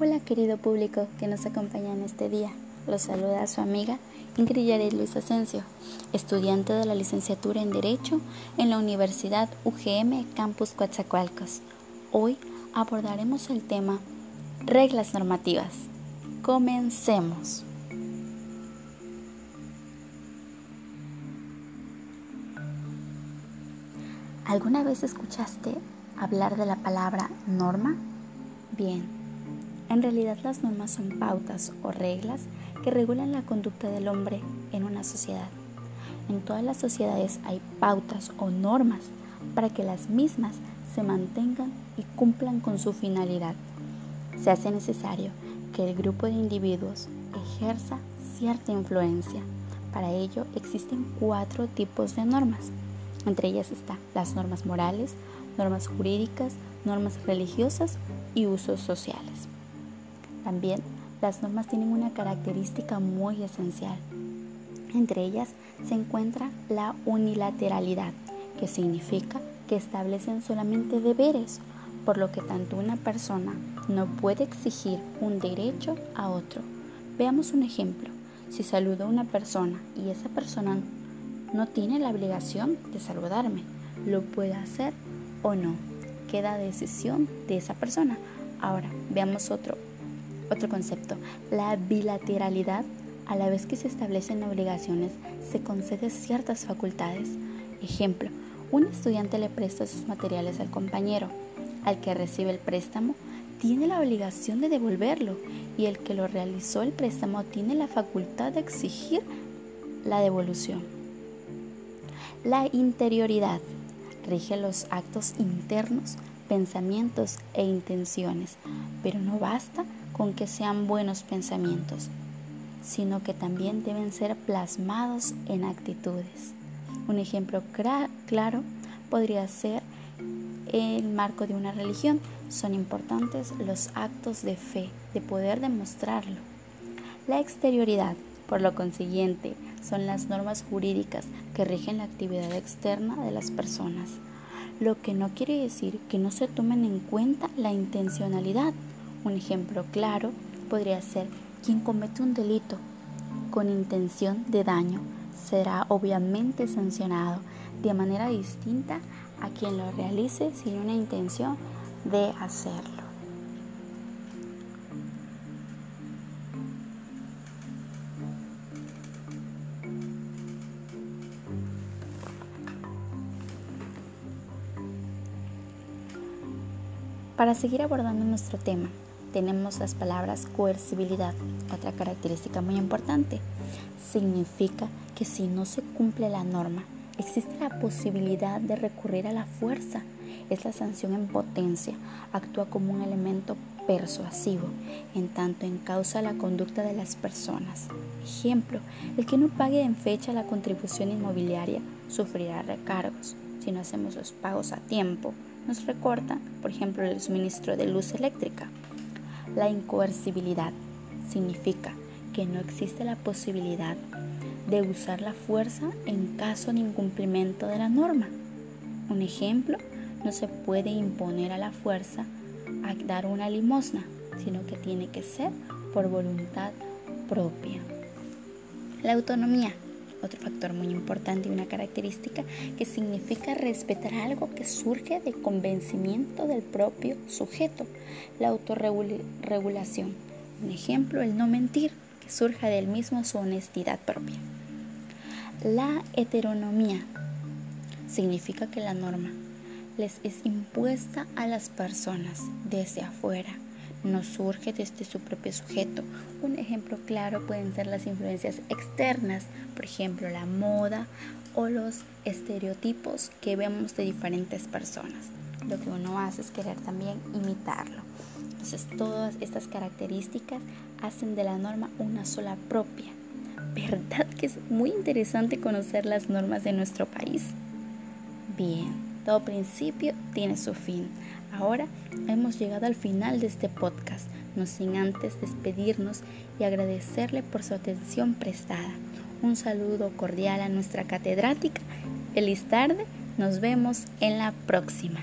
Hola querido público que nos acompaña en este día. Los saluda su amiga Ingrid Luis Asensio, estudiante de la licenciatura en Derecho en la Universidad UGM Campus Coatzacoalcos. Hoy abordaremos el tema reglas normativas. Comencemos. ¿Alguna vez escuchaste hablar de la palabra norma? Bien, en realidad las normas son pautas o reglas que regulan la conducta del hombre en una sociedad. En todas las sociedades hay pautas o normas para que las mismas se mantengan y cumplan con su finalidad. Se hace necesario que el grupo de individuos ejerza cierta influencia. Para ello existen cuatro tipos de normas. Entre ellas están las normas morales, normas jurídicas, normas religiosas y usos sociales. También las normas tienen una característica muy esencial. Entre ellas se encuentra la unilateralidad, que significa que establecen solamente deberes, por lo que tanto una persona no puede exigir un derecho a otro. Veamos un ejemplo. Si saludo a una persona y esa persona no tiene la obligación de saludarme, lo puede hacer o no. Queda decisión de esa persona. Ahora, veamos otro otro concepto, la bilateralidad, a la vez que se establecen obligaciones, se concede ciertas facultades. Ejemplo, un estudiante le presta sus materiales al compañero. Al que recibe el préstamo, tiene la obligación de devolverlo y el que lo realizó el préstamo tiene la facultad de exigir la devolución. La interioridad rige los actos internos, pensamientos e intenciones, pero no basta con que sean buenos pensamientos, sino que también deben ser plasmados en actitudes. Un ejemplo claro podría ser el marco de una religión. Son importantes los actos de fe, de poder demostrarlo. La exterioridad, por lo consiguiente, son las normas jurídicas que rigen la actividad externa de las personas, lo que no quiere decir que no se tomen en cuenta la intencionalidad un ejemplo claro podría ser quien comete un delito con intención de daño será obviamente sancionado de manera distinta a quien lo realice sin una intención de hacerlo. Para seguir abordando nuestro tema, tenemos las palabras coercibilidad, otra característica muy importante. Significa que si no se cumple la norma, existe la posibilidad de recurrir a la fuerza. Es la sanción en potencia, actúa como un elemento persuasivo, en tanto encausa la conducta de las personas. Ejemplo, el que no pague en fecha la contribución inmobiliaria sufrirá recargos. Si no hacemos los pagos a tiempo, nos recorta, por ejemplo, el suministro de luz eléctrica. La incoercibilidad significa que no existe la posibilidad de usar la fuerza en caso de incumplimiento de la norma. Un ejemplo, no se puede imponer a la fuerza a dar una limosna, sino que tiene que ser por voluntad propia. La autonomía otro factor muy importante y una característica que significa respetar algo que surge de convencimiento del propio sujeto, la autorregulación. Un ejemplo, el no mentir, que surja del mismo su honestidad propia. La heteronomía significa que la norma les es impuesta a las personas desde afuera no surge desde su propio sujeto. Un ejemplo claro pueden ser las influencias externas, por ejemplo la moda o los estereotipos que vemos de diferentes personas. Lo que uno hace es querer también imitarlo. Entonces todas estas características hacen de la norma una sola propia. ¿Verdad que es muy interesante conocer las normas de nuestro país? Bien. Todo principio tiene su fin. Ahora hemos llegado al final de este podcast, no sin antes despedirnos y agradecerle por su atención prestada. Un saludo cordial a nuestra catedrática. Feliz tarde. Nos vemos en la próxima.